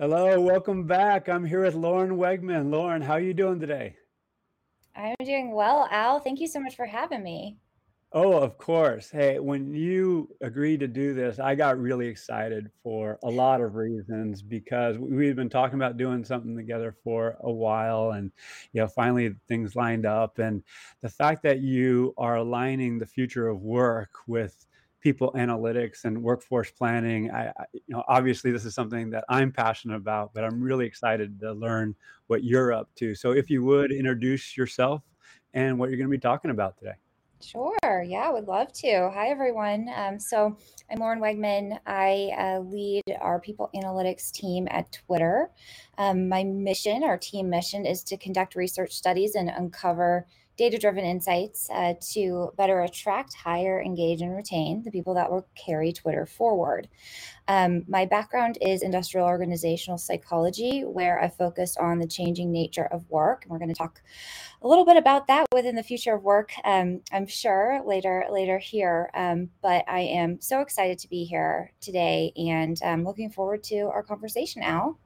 Hello, welcome back. I'm here with Lauren Wegman. Lauren, how are you doing today? I'm doing well, Al. Thank you so much for having me. Oh, of course. Hey, when you agreed to do this, I got really excited for a lot of reasons because we- we've been talking about doing something together for a while and you know finally things lined up and the fact that you are aligning the future of work with people analytics and workforce planning, I, I you know obviously this is something that I'm passionate about, but I'm really excited to learn what you're up to. So if you would introduce yourself and what you're going to be talking about today. Sure. Yeah, would love to. Hi, everyone. Um, so I'm Lauren Wegman. I uh, lead our people analytics team at Twitter. Um, my mission, our team mission, is to conduct research studies and uncover data driven insights uh, to better attract, hire, engage, and retain the people that will carry Twitter forward. Um, my background is industrial organizational psychology, where I focus on the changing nature of work. And we're going to talk a little bit about that within the future of work, um, I'm sure later later here. Um, but I am so excited to be here today, and I'm looking forward to our conversation. Al.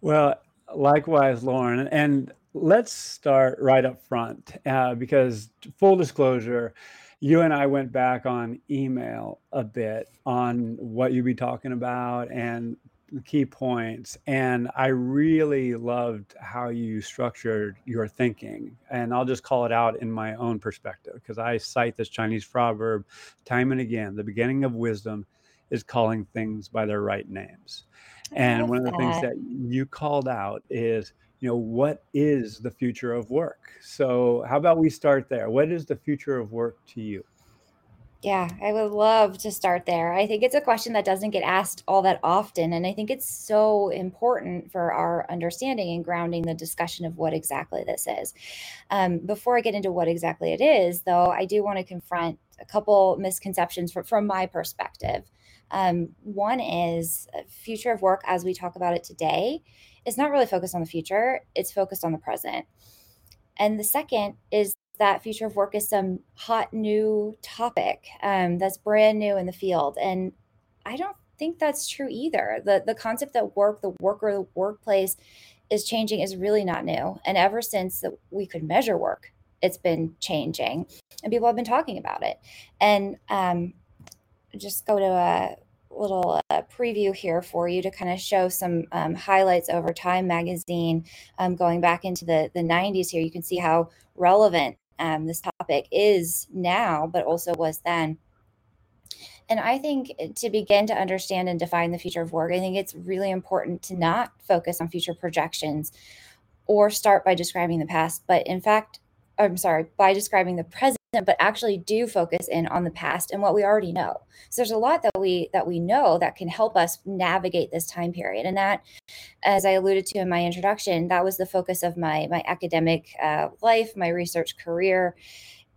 Well, likewise, Lauren. And let's start right up front uh, because, full disclosure, you and I went back on email a bit on what you'd be talking about and the key points. And I really loved how you structured your thinking. And I'll just call it out in my own perspective because I cite this Chinese proverb time and again the beginning of wisdom is calling things by their right names. And one of the things that you called out is, you know, what is the future of work? So, how about we start there? What is the future of work to you? Yeah, I would love to start there. I think it's a question that doesn't get asked all that often. And I think it's so important for our understanding and grounding the discussion of what exactly this is. Um, before I get into what exactly it is, though, I do want to confront a couple misconceptions from, from my perspective. Um, one is uh, future of work as we talk about it today is not really focused on the future, it's focused on the present. And the second is that future of work is some hot new topic um, that's brand new in the field. And I don't think that's true either. The the concept that work, the worker, the workplace is changing is really not new. And ever since we could measure work, it's been changing, and people have been talking about it. And um, just go to a little uh, preview here for you to kind of show some um, highlights over Time magazine um, going back into the, the 90s here. You can see how relevant um, this topic is now, but also was then. And I think eh, to begin to understand and define the future of work, I think it's really important to not focus on future projections or start by describing the past, but in fact, I'm sorry, by describing the present, but actually do focus in on the past and what we already know. So there's a lot that we that we know that can help us navigate this time period. And that, as I alluded to in my introduction, that was the focus of my my academic uh, life, my research career.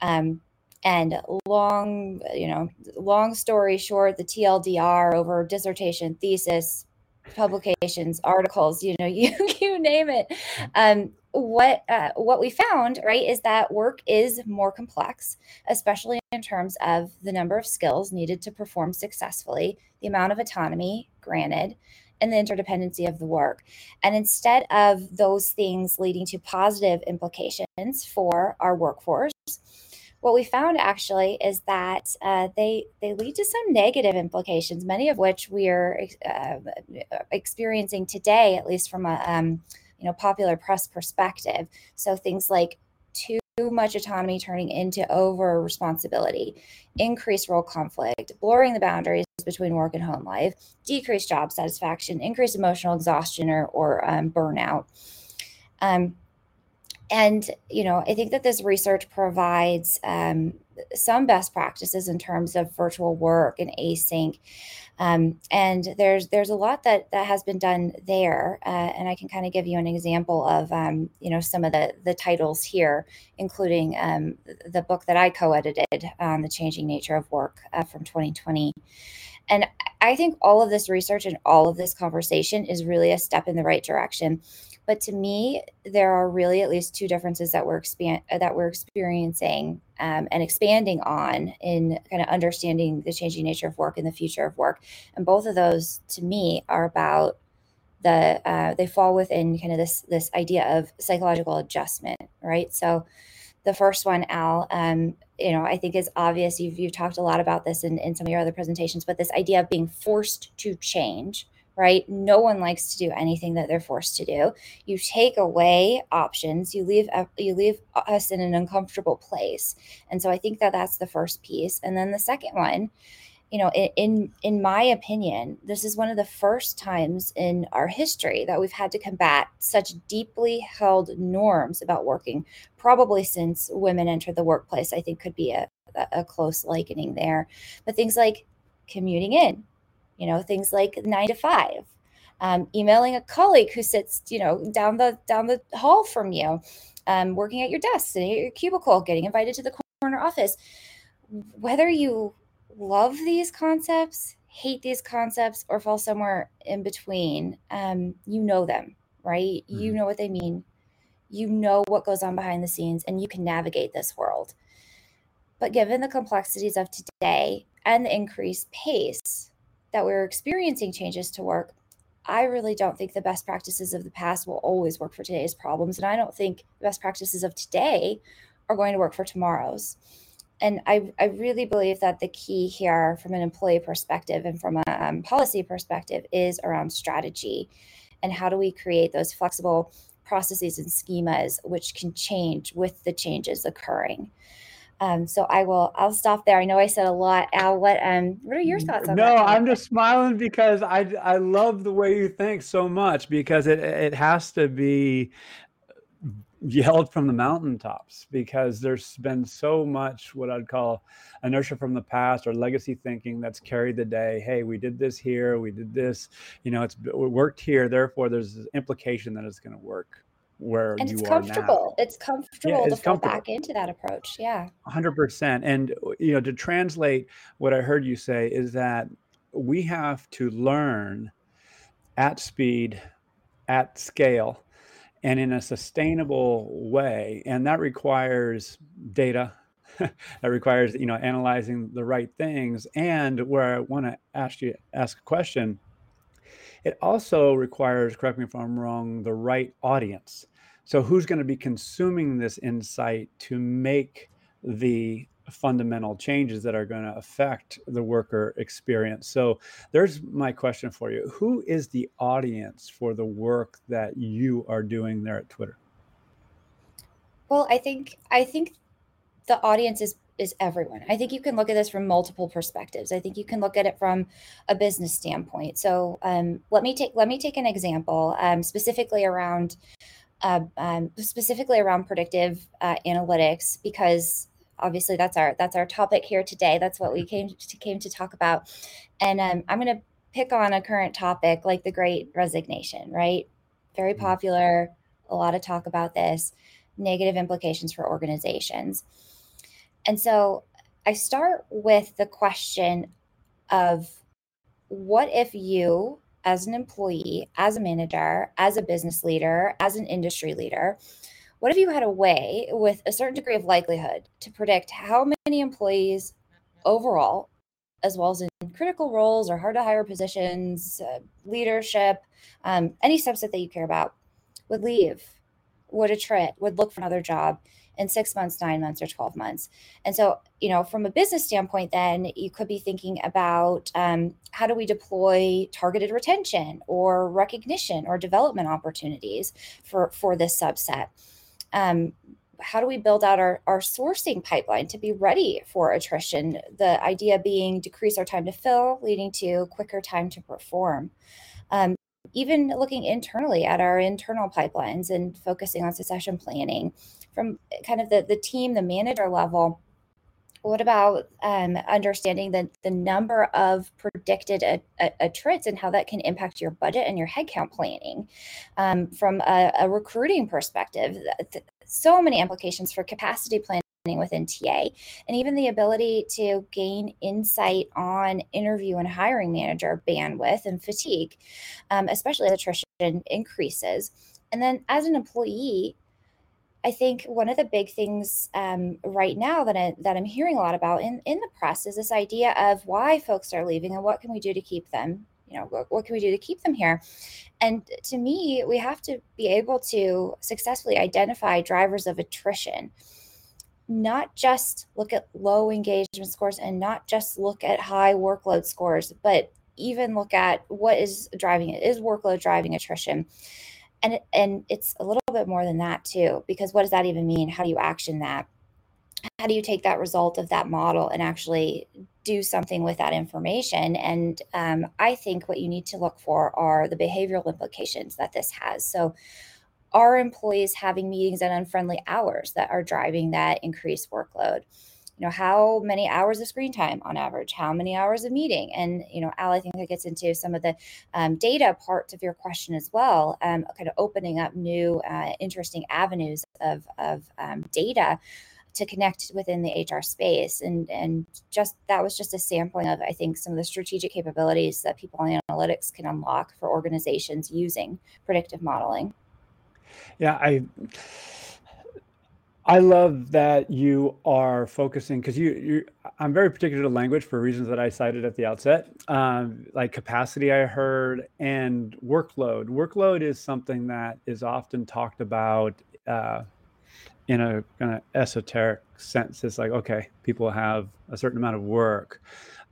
Um, and long, you know, long story short, the TLDR over dissertation, thesis, publications, articles, you know, you you name it. Um, what uh, what we found, right, is that work is more complex, especially in terms of the number of skills needed to perform successfully, the amount of autonomy granted, and the interdependency of the work. And instead of those things leading to positive implications for our workforce, what we found actually is that uh, they they lead to some negative implications, many of which we are uh, experiencing today, at least from a um, you know popular press perspective. So things like too much autonomy turning into over responsibility, increased role conflict, blurring the boundaries between work and home life, decreased job satisfaction, increased emotional exhaustion or, or um, burnout. Um, and you know i think that this research provides um, some best practices in terms of virtual work and async um, and there's there's a lot that that has been done there uh, and i can kind of give you an example of um, you know some of the the titles here including um, the book that i co-edited on the changing nature of work uh, from 2020 and i think all of this research and all of this conversation is really a step in the right direction but to me, there are really at least two differences that we're expand that we're experiencing um, and expanding on in kind of understanding the changing nature of work and the future of work. And both of those, to me, are about the uh, they fall within kind of this this idea of psychological adjustment, right? So the first one, Al, um, you know, I think is obvious. You've you've talked a lot about this in, in some of your other presentations, but this idea of being forced to change, right? No one likes to do anything that they're forced to do. You take away options. You leave you leave us in an uncomfortable place, and so I think that that's the first piece. And then the second one you know in in my opinion this is one of the first times in our history that we've had to combat such deeply held norms about working probably since women entered the workplace i think could be a, a close likening there but things like commuting in you know things like nine to five um, emailing a colleague who sits you know down the down the hall from you um, working at your desk sitting at your cubicle getting invited to the corner office whether you love these concepts, hate these concepts, or fall somewhere in between, um, you know them, right? Mm-hmm. You know what they mean. You know what goes on behind the scenes, and you can navigate this world. But given the complexities of today and the increased pace that we're experiencing changes to work, I really don't think the best practices of the past will always work for today's problems. And I don't think the best practices of today are going to work for tomorrow's and I, I really believe that the key here from an employee perspective and from a um, policy perspective is around strategy and how do we create those flexible processes and schemas which can change with the changes occurring um, so I will I'll stop there. I know I said a lot. Al, what um what are your thoughts on no, that? No, I'm just smiling because I I love the way you think so much because it it has to be yelled from the mountaintops because there's been so much what I'd call inertia from the past or legacy thinking that's carried the day. Hey, we did this here, we did this, you know, it's it worked here, therefore there's this implication that it's going to work where and you it's are comfortable. now. It's comfortable yeah, it's to fall back into that approach. Yeah. 100%. And uh, you know, to translate what I heard you say is that we have to learn at speed, at scale and in a sustainable way. And that requires data. that requires, you know, analyzing the right things. And where I want to ask you ask a question, it also requires, correct me if I'm wrong, the right audience. So who's going to be consuming this insight to make the fundamental changes that are going to affect the worker experience. So there's my question for you. Who is the audience for the work that you are doing there at Twitter? Well, I think I think the audience is is everyone. I think you can look at this from multiple perspectives. I think you can look at it from a business standpoint. So um, let me take let me take an example um, specifically around uh, um, specifically around predictive uh, analytics because obviously that's our that's our topic here today. That's what we mm-hmm. came to came to talk about. And um, I'm going to pick on a current topic like the Great Resignation. Right, very mm-hmm. popular. A lot of talk about this negative implications for organizations. And so I start with the question of what if you as an employee, as a manager, as a business leader, as an industry leader, what if you had a way with a certain degree of likelihood to predict how many employees overall, as well as in critical roles or hard to hire positions, uh, leadership, um, any subset that you care about, would leave, would attrit, would look for another job in six months, nine months, or 12 months. And so, you know, from a business standpoint, then you could be thinking about um, how do we deploy targeted retention or recognition or development opportunities for, for this subset um, how do we build out our, our sourcing pipeline to be ready for attrition? The idea being decrease our time to fill, leading to quicker time to perform. Um, even looking internally at our internal pipelines and focusing on succession planning from kind of the, the team, the manager level. What about um, understanding the, the number of predicted attrits and how that can impact your budget and your headcount planning? Um, from a, a, recruiting perspective, so many implications for capacity planning within TA, and even the ability to gain insight on interview and hiring manager bandwidth and fatigue, um, especially as attrition increases. And then as an employee, I think one of the big things um, right now that I, that I'm hearing a lot about in in the press is this idea of why folks are leaving and what can we do to keep them you know what, what can we do to keep them here? And to me we have to be able to successfully identify drivers of attrition. Not just look at low engagement scores and not just look at high workload scores but even look at what is driving it is workload driving attrition? And and it's a little bit more than that too because what does that even mean? How do you action that? How do you take that result of that model and actually do something with that information? And um, i think what you need to look for are the behavioral implications that this has. So are employees having meetings at unfriendly hours that are driving that increased workload you know how many hours of screen time on average how many hours of meeting and you know al i think that gets into some of the um, data parts of your question as well um, kind of opening up new uh, interesting avenues of, of um, data to connect within the hr space. And and just that was just a sampling of i think some of the strategic capabilities that people in analytics can unlock for organizations using predictive modeling. Yeah i I love that you are focusing because you, you, I'm very particular to language for reasons that I cited at the outset, um, like capacity. I heard and workload. Workload is something that is often talked about uh, in a kind of esoteric sense. It's like okay, people have a certain amount of work,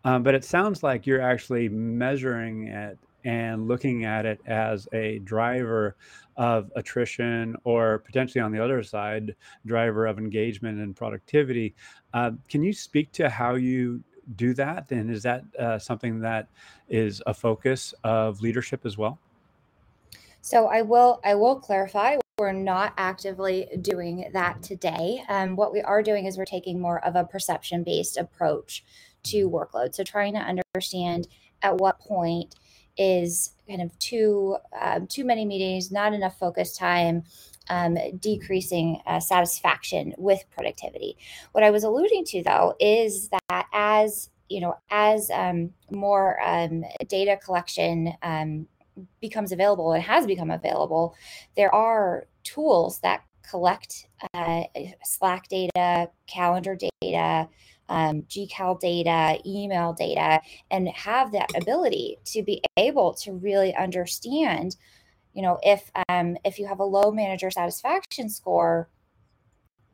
um, but it sounds like you're actually measuring it and looking at it as a driver of attrition or potentially on the other side, driver of engagement and productivity. Uh, can you speak to how you do that? And is that uh, something that is a focus of leadership as well? So I will I will clarify we're not actively doing that today. Um, what we are doing is we're taking more of a perception based approach to workload. So trying to understand at what point is kind of too um, too many meetings, not enough focus time, um, decreasing uh, satisfaction with productivity. What I was alluding to though is that as you know, as um, more um, data collection um, becomes available and has become available, there are tools that collect uh, Slack data, calendar data, um, GCal data, email data, and have that ability to be able to really understand, you know, if um, if you have a low manager satisfaction score,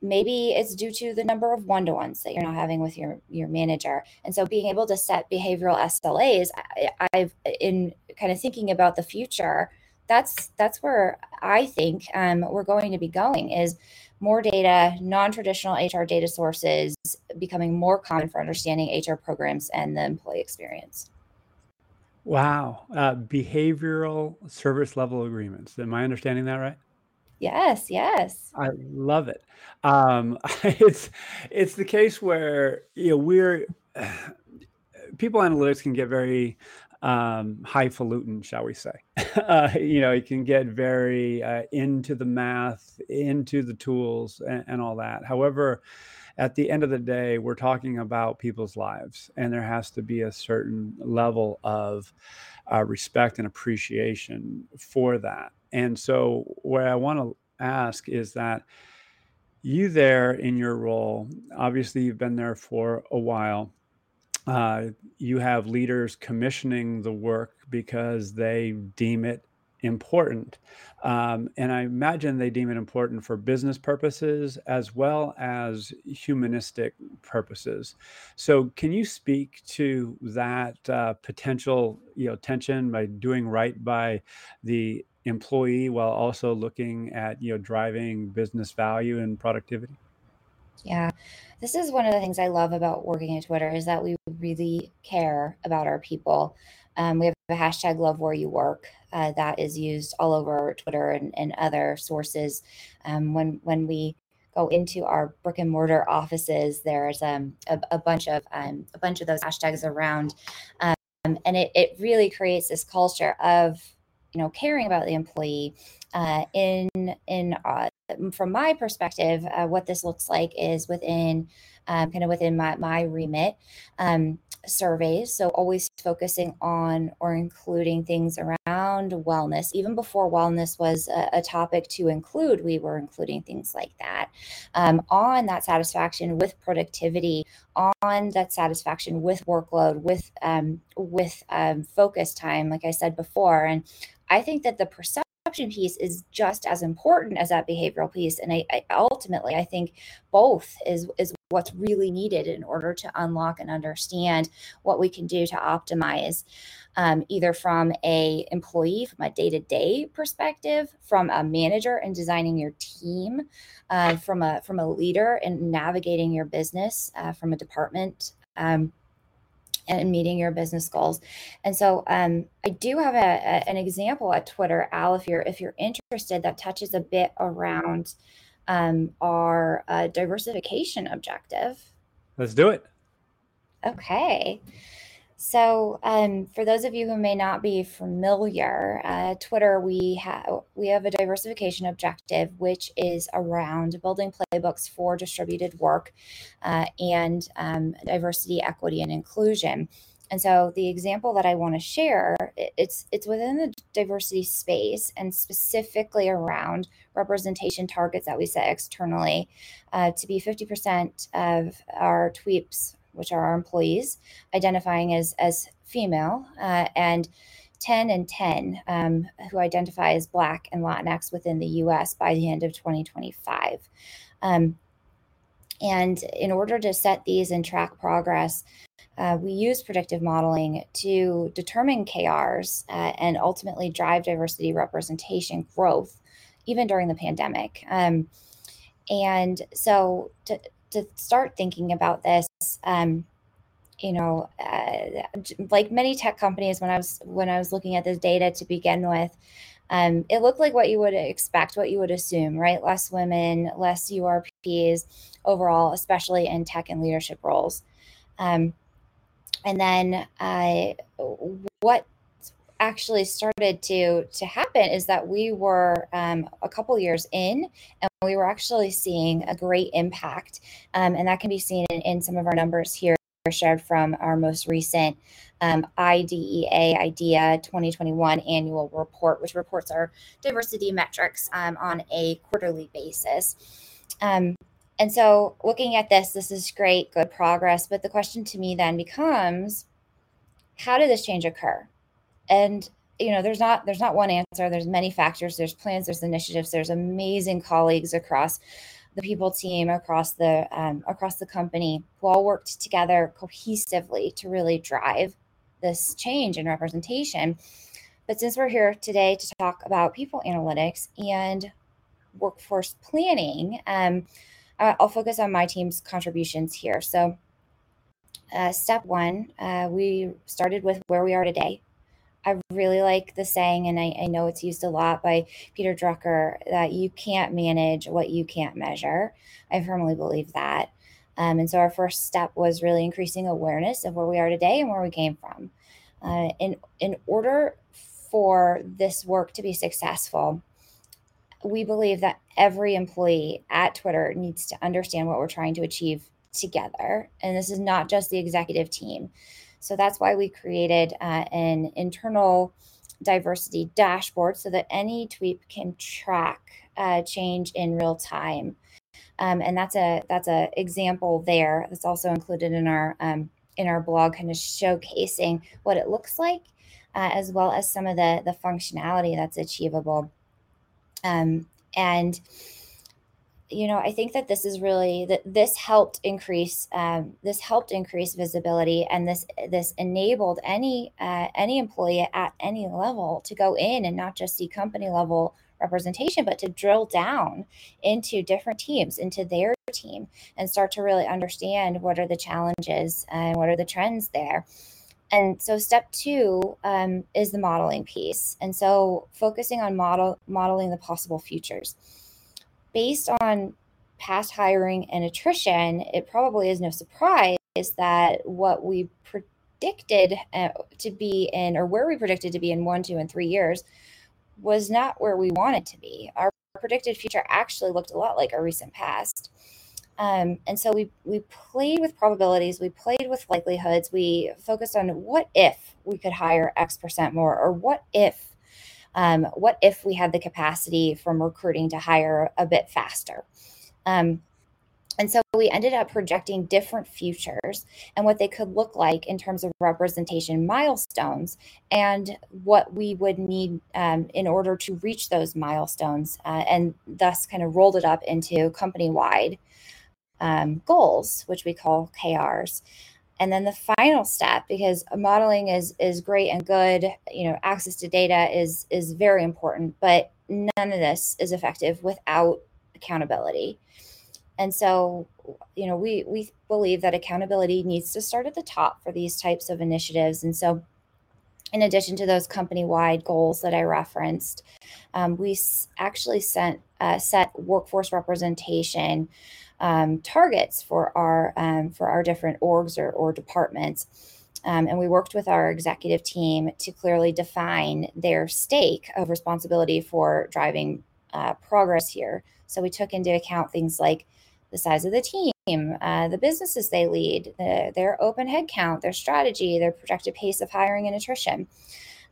maybe it's due to the number of one-to-ones that you're not having with your your manager. And so being able to set behavioral slas I, i've in kind of thinking about the future that's that's where i think um, we're going to be going is more data, non traditional HR data sources becoming more common for understanding HR programs and the employee experience. Wow. Uh, behavioral service level agreements. Am I understanding that right? Yes, yes. I love it. Um, it's it's the case where you know we're people analytics can get very um, highfalutin, shall we say. uh, you know, you can get very uh, into the math, into the tools, and, and, all that. However, at the end of the day, we're talking about people's lives, and there has to be a certain level of uh, respect and appreciation for that. And so, what I want to ask is that you there in your role, obviously, you've been there for a while uh, you have leaders commissioning the work because they deem it important. Um, and I imagine they deem it important for business purposes as well as humanistic purposes. So, can you speak to that uh, potential, you know, tension by doing right by the employee while also looking at, you know, driving business value and productivity? Yeah. This is one of the things I love about working at Twitter is that we really care about our people. Um, we have a hashtag love where you work uh, that is used all over Twitter and, and other sources. Um, when when we go into our brick and mortar offices, there's um, a, a bunch of um, a bunch of those hashtags around, um, and it, it really creates this culture of you know caring about the employee uh, in in uh, from my perspective uh, what this looks like is within um, kind of within my, my remit um, surveys. So, always focusing on or including things around wellness. Even before wellness was a, a topic to include, we were including things like that um, on that satisfaction with productivity, on that satisfaction with workload, with um, with um, focus time, like I said before. And I think that the perception piece is just as important as that behavioral piece. And I, I, ultimately i think both is is what's really needed in order to unlock and understand what we can do to optimize um, either from a employee from a day-to-day perspective from a manager and designing your team uh, from a from a leader and navigating your business uh, from a department um, and meeting your business goals. And so um, I do have a, a, an example at Twitter, Al, if you're if you're interested, that touches a bit around um, our uh, diversification objective. Let's do it. Okay. So, um, for those of you who may not be familiar, uh, Twitter we have we have a diversification objective, which is around building playbooks for distributed work uh, and um, diversity, equity, and inclusion. And so, the example that I want to share it's it's within the diversity space and specifically around representation targets that we set externally uh, to be 50% of our Tweeps which are our employees, identifying as as female, uh, and 10 and 10 um, who identify as Black and Latinx within the US by the end of 2025. Um, and in order to set these and track progress, uh, we use predictive modeling to determine KRs uh, and ultimately drive diversity representation growth, even during the pandemic. Um, and so, to, to start thinking about this um, you know uh, like many tech companies when i was when i was looking at this data to begin with um, it looked like what you would expect what you would assume right? Less women less urps overall especially in tech and leadership roles. Um, and then uh, what actually started to to happen is that we were um, a couple years in and we were actually seeing a great impact. Um, and that can be seen in, in, some of our numbers here shared from our most recent um, idea idea 2021 annual report which reports our diversity metrics um, on a quarterly basis. Um, and so looking at this this is great good progress. But the question to me then becomes how did this change occur and you know there's not there's not one answer. There's many factors. There's plans. There's initiatives. There's amazing colleagues across the people team across the um, across the company who all worked together cohesively to really drive this change in representation. But since we're here today to talk about people analytics and workforce planning um, i'll focus on my team's contributions here. So uh, step one uh, we started with where we are today I really like the saying, and I, I, know it's used a lot by Peter Drucker, that you can't manage what you can't measure. I firmly believe that. Um, and so our first step was really increasing awareness of where we are today and where we came from. Uh, in, in order for this work to be successful, we believe that every employee at Twitter needs to understand what we're trying to achieve together. And this is not just the executive team. So that's why we created uh, an internal diversity dashboard so that any Tweep can track uh, change in real time. Um, and that's a that's a example there. That's also included in our um, in our blog, kind of showcasing what it looks like, uh, as well as some of the the functionality that's achievable. Um, and you know i think that this is really that this helped increase um, this helped increase visibility and this this enabled any uh, any employee at any level to go in and not just see company level representation but to drill down into different teams into their team and start to really understand what are the challenges and what are the trends there. And so step two um, is the modeling piece. And so focusing on model modeling the possible futures based on past hiring and attrition, it probably is no surprise that what we predicted uh, to be in, or where we predicted to be in one, two, and three years, was not where we wanted to be. Our predicted future actually looked a lot like our recent past. Um, and so we we played with probabilities, we played with likelihoods, we focused on what if we could hire X percent more, or what if um, what if we had the capacity from recruiting to hire a bit faster. Um, and so we ended up projecting different futures and what they could look like in terms of representation milestones and what we would need um, in order to reach those milestones, uh, and thus kind of rolled it up into company wide um, goals, which we call KRs. And then the final step, because modeling is is great and good, you know, access to data is is very important, but none of this is effective without accountability. And so, you know, we we believe that accountability needs to start at the top for these types of initiatives. And so, in addition to those company-wide goals that I referenced, um, we actually sent uh, set workforce representation um, targets for our um, for our different orgs or, or departments. Um, and we worked with our executive team to clearly define their stake of responsibility for driving uh, progress here. So we took into account things like the size of the team, uh, the businesses they lead, the, their open headcount, their strategy, their projected pace of hiring and attrition.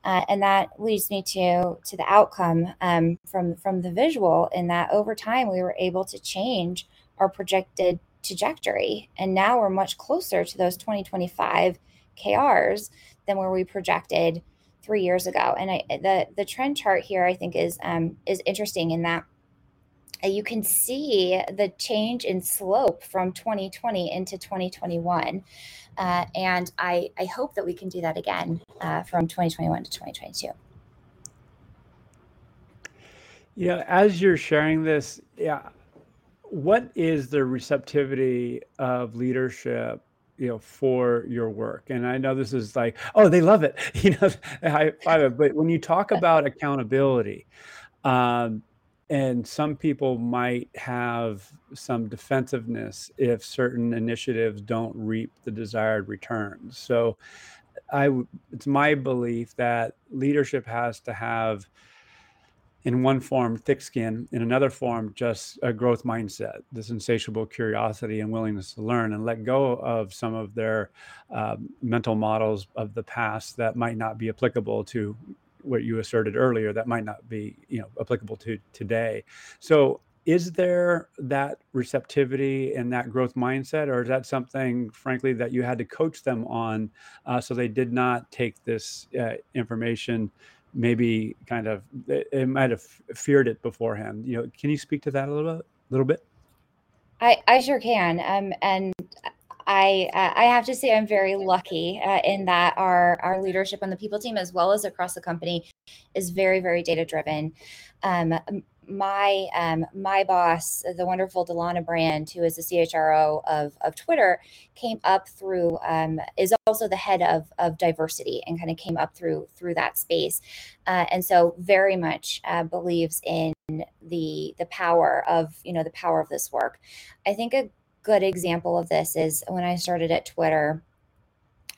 Uh, and that leads me to to the outcome um, from from the visual in that over time we were able to change our projected trajectory and now we're much closer to those 2025 krs than where we projected three years ago and I, the the trend chart here i think is um, is interesting in that you can see the change in slope from 2020 into 2021. Uh, and I, I hope that we can do that again uh, from 2021 to 2022. You know, as you're sharing this, yeah, what is the receptivity of leadership you know for your work? And i know this is like oh they love it. You know high five it. But when you talk about accountability um, and some people might have some defensiveness if certain initiatives don't reap the desired returns. So i it's my belief that leadership has to have in one form thick skin in another form just a growth mindset this insatiable curiosity and willingness to learn and let go of some of their uh, mental models of the past that might not be applicable to what you asserted earlier that might not be you know applicable to today. So is there that receptivity and that growth mindset or is that something frankly that you had to coach them on uh, so they did not take this uh, information maybe kind of it, might have feared it beforehand. You know can you speak to that a little bit A little bit? I i sure can. Um and I uh, I have to say I'm very lucky uh, in that our our leadership on the people team as well as across the company is very very data driven. Um, my um, my boss, the wonderful Dalana Brand, who is the CHRO of, of Twitter, came up through um, is also the head of of diversity and kind of came up through through that space, uh, and so very much uh, believes in the the power of you know the power of this work. I think a good example of this is when I started at Twitter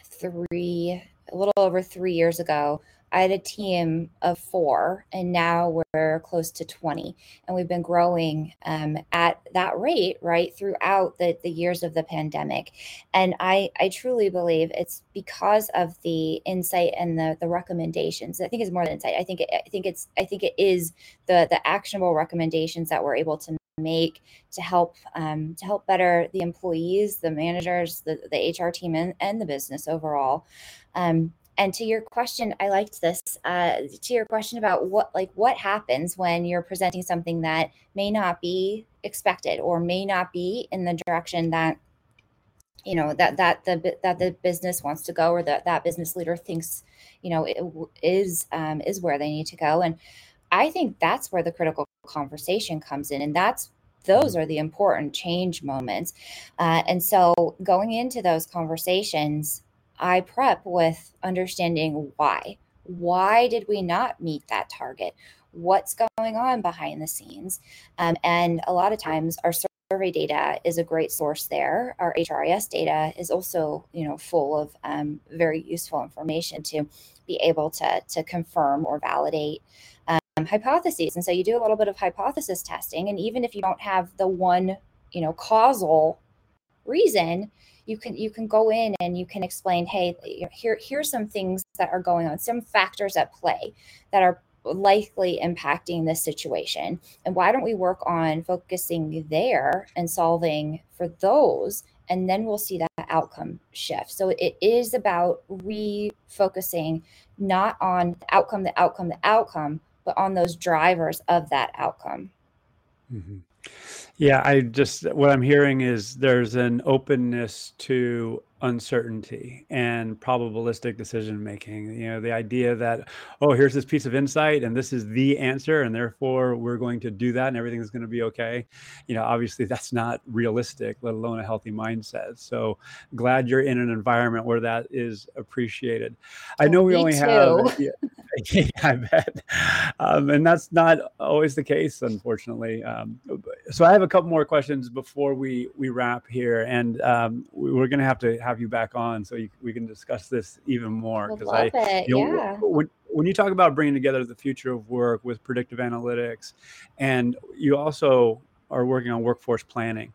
three, a little over three years ago. I had a team of four, and now we're close to 20. And we've been growing um, at that rate, right, throughout the, the years of the pandemic. And I, I truly believe it's because of the insight and the, the recommendations. I think it's more than insight. I think it, I think it's I think it is the the actionable recommendations that we're able to make to help um, to help better the employees, the managers, the, the HR team, and, and the business overall. Um, and to your question, I liked this. Uh, to your question about what like what happens when you're presenting something that may not be expected or may not be in the direction that you know that that the that the business wants to go or that that business leader thinks you know it is um, is where they need to go and I think that's where the critical conversation comes in. And that's those are the important change moments. Uh, and so going into those conversations, I prep with understanding why. Why did we not meet that target? What's going on behind the scenes? Um, and a lot of times, our survey data is a great source there. Our HRIS data is also, you know, full of um, very useful information to be able to to confirm or validate um, hypotheses. And so you do a little bit of hypothesis testing. And even if you don't have the one you know causal reason you can you can go in and you can explain hey here here's some things that are going on some factors at play that are likely impacting this situation. And why don't we work on focusing there and solving for those and then we'll see that outcome shift. So it is about refocusing not on the outcome the outcome the outcome but on those drivers of that outcome. Mm-hmm. Yeah, I just what I'm hearing is there's an openness to uncertainty and probabilistic decision making. You know, the idea that, oh, here's this piece of insight and this is the answer, and therefore we're going to do that and everything is going to be okay. You know, obviously that's not realistic, let alone a healthy mindset. So glad you're in an environment where that is appreciated. I know we only too. have, yeah, yeah, I bet. Um, and that's not always the case, unfortunately. Um, so I have a couple more questions before we we wrap here, and um, we're going to have to have you back on so you, we can discuss this even more. Because I, it. You know, yeah. When, when you talk about bringing together the future of work with predictive analytics, and you also are working on workforce planning,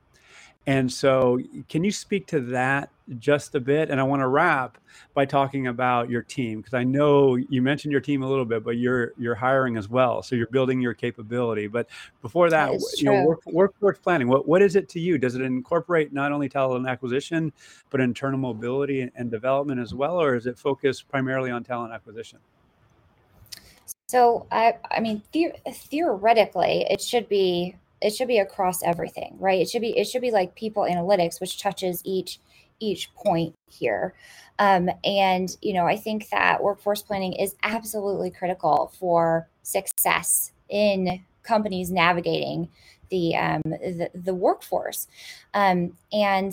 and so, can you speak to that just a bit? And I want to wrap by talking about your team because I know you mentioned your team a little bit, but you're you're hiring as well, so you're building your capability. But before that, that you know, work, workforce planning. What what is it to you? Does it incorporate not only talent acquisition, but internal mobility and, and development as well, or is it focused primarily on talent acquisition? So I I mean the- theoretically, it should be it should be across everything right? It should be it should be like people analytics which touches each each point here. Um, and you know i think that workforce planning is absolutely critical for success in companies navigating the um, the, the workforce. Um, and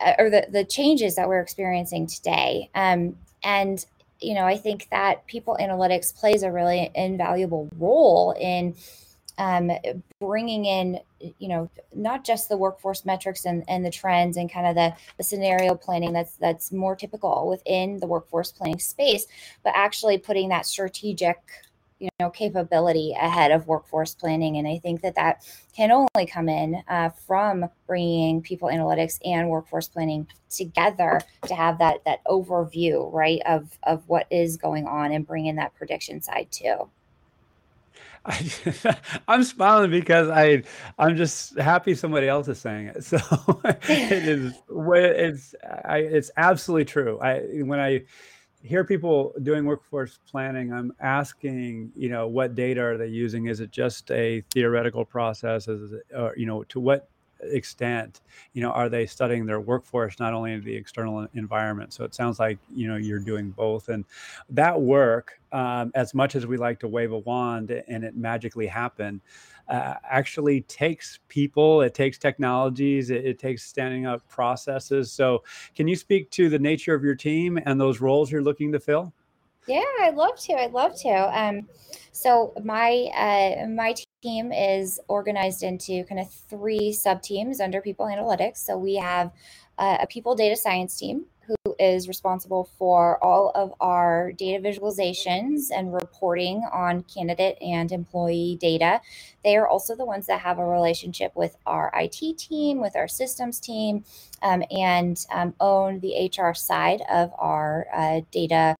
uh, or the, the changes that we're experiencing today. Um, and you know i think that people analytics plays a really invaluable role in um, bringing in you know not just the workforce metrics and, and the trends and kind of the, the scenario planning that's that's more typical within the workforce planning space but actually putting that strategic you know capability ahead of workforce planning. And i think that that can only come in uh, from bringing people analytics and workforce planning together to have that that overview right of of what is going on and bring in that prediction side too I, am smiling because I I'm just happy somebody else is saying it. So it is it's I, it's absolutely true. I when I hear people doing workforce planning, I'm asking, you know, what data are they using? Is it just a theoretical process? Is it, or you know, to what extent you know are they studying their workforce not only in the external environment? So it sounds like you know you're doing both and that work um, as much as we like to wave a wand and it magically happen uh, actually takes people it takes technologies it, it, takes standing up processes. So can you speak to the nature of your team and those roles you're looking to fill? Yeah i'd love to i'd love to. Um, so my uh, my team is organized into kind of three sub teams under people analytics. So we have uh, a people data science team who is responsible for all of our data visualizations and reporting on candidate and employee data. They are also the ones that have a relationship with our IT team, with our systems team, um, and um, own the HR side of our uh, data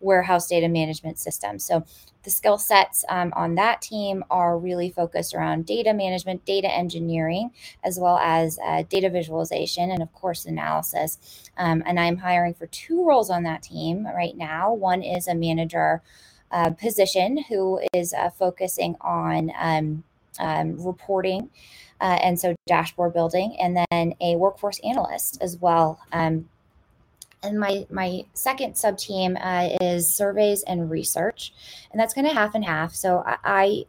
warehouse data management system. So the skill sets um, on that team are really focused around data management, data engineering, as well as uh, data visualization, and of course, analysis. Um, and I'm hiring for two roles on that team right now. One is a manager uh, position who is uh, focusing on um, um reporting. Uh, and so dashboard building, and then a workforce analyst as well, um, and my my second sub team uh, is surveys and research, and that's kind of half and half. So I, I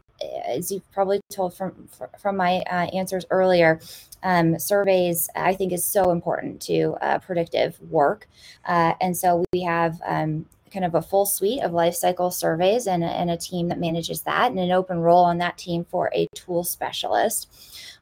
as you've probably told from from my uh, answers earlier, um, surveys I think is so important to uh, predictive work, uh, and so we have um, kind of a full suite of life cycle surveys and, and a team that manages that and an open role on that team for a tool specialist.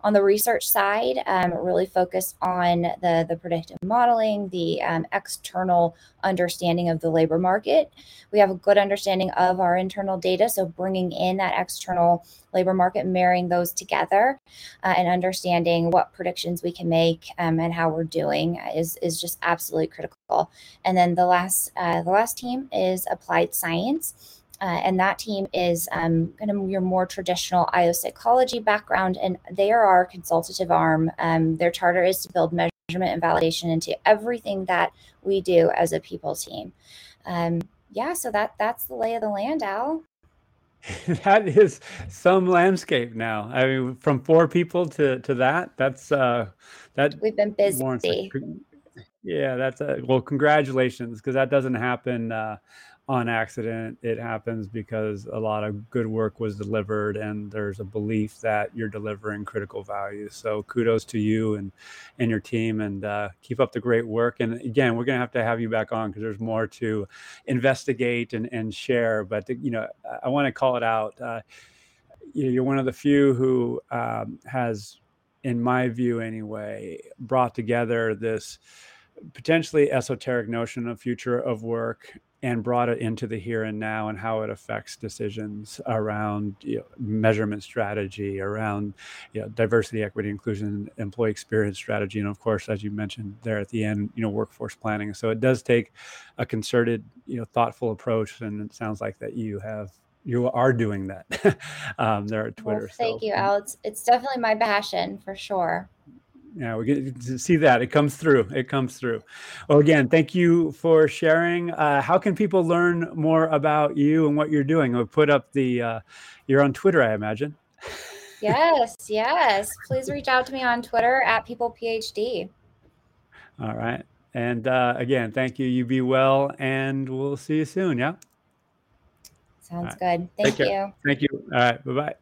On the research side, um, really focused on the, the predictive modeling, the um, external understanding of the labor market. We have a good understanding of our internal data, so bringing in that external labor market, marrying those together, uh, and understanding what predictions we can make um, and how we're doing is is just absolutely critical. And then the last uh, the last team is applied science. Uh, and that team is um, kind of your more traditional IO psychology background, and they are our consultative arm. Um, their charter is to build measurement and validation into everything that we do as a people team. Um, yeah, so that that's the lay of the land, Al. that is some landscape now. I mean, from four people to to that, that's uh, that we've been busy. Yeah, that's a, well, congratulations, because that doesn't happen uh, on accident. It happens because a lot of good work was delivered, and there's a belief that you're delivering critical value. So kudos to you and and your team, and uh, keep up the great work. And again, we're gonna have to have you back on because there's more to investigate and and share. But you know, I want to call it out. Uh, you're one of the few who um, has, in my view anyway, brought together this potentially esoteric notion of future of work and brought it into the here and now and how it affects decisions around you know, measurement strategy, around you know, diversity, equity, inclusion, employee experience strategy, and of course, as you mentioned there at the end, you know, workforce planning. So it does take a concerted, you know, thoughtful approach, and it sounds like that you have you are doing that um, there at Twitter. Well, thank so. you, Al. It's, it's definitely my passion for sure yeah we get to see that. It comes through. It comes through. Well again thank you for sharing. Uh, how can people learn more about you and what you're doing? We'll put up the uh, you're on twitter i imagine. Yes yes. Please reach out to me on twitter at people phd all right. And uh, again thank you. You be well and we'll see you soon. Yeah? Sounds right. good. Thank you. Thank you. All right. Bye-bye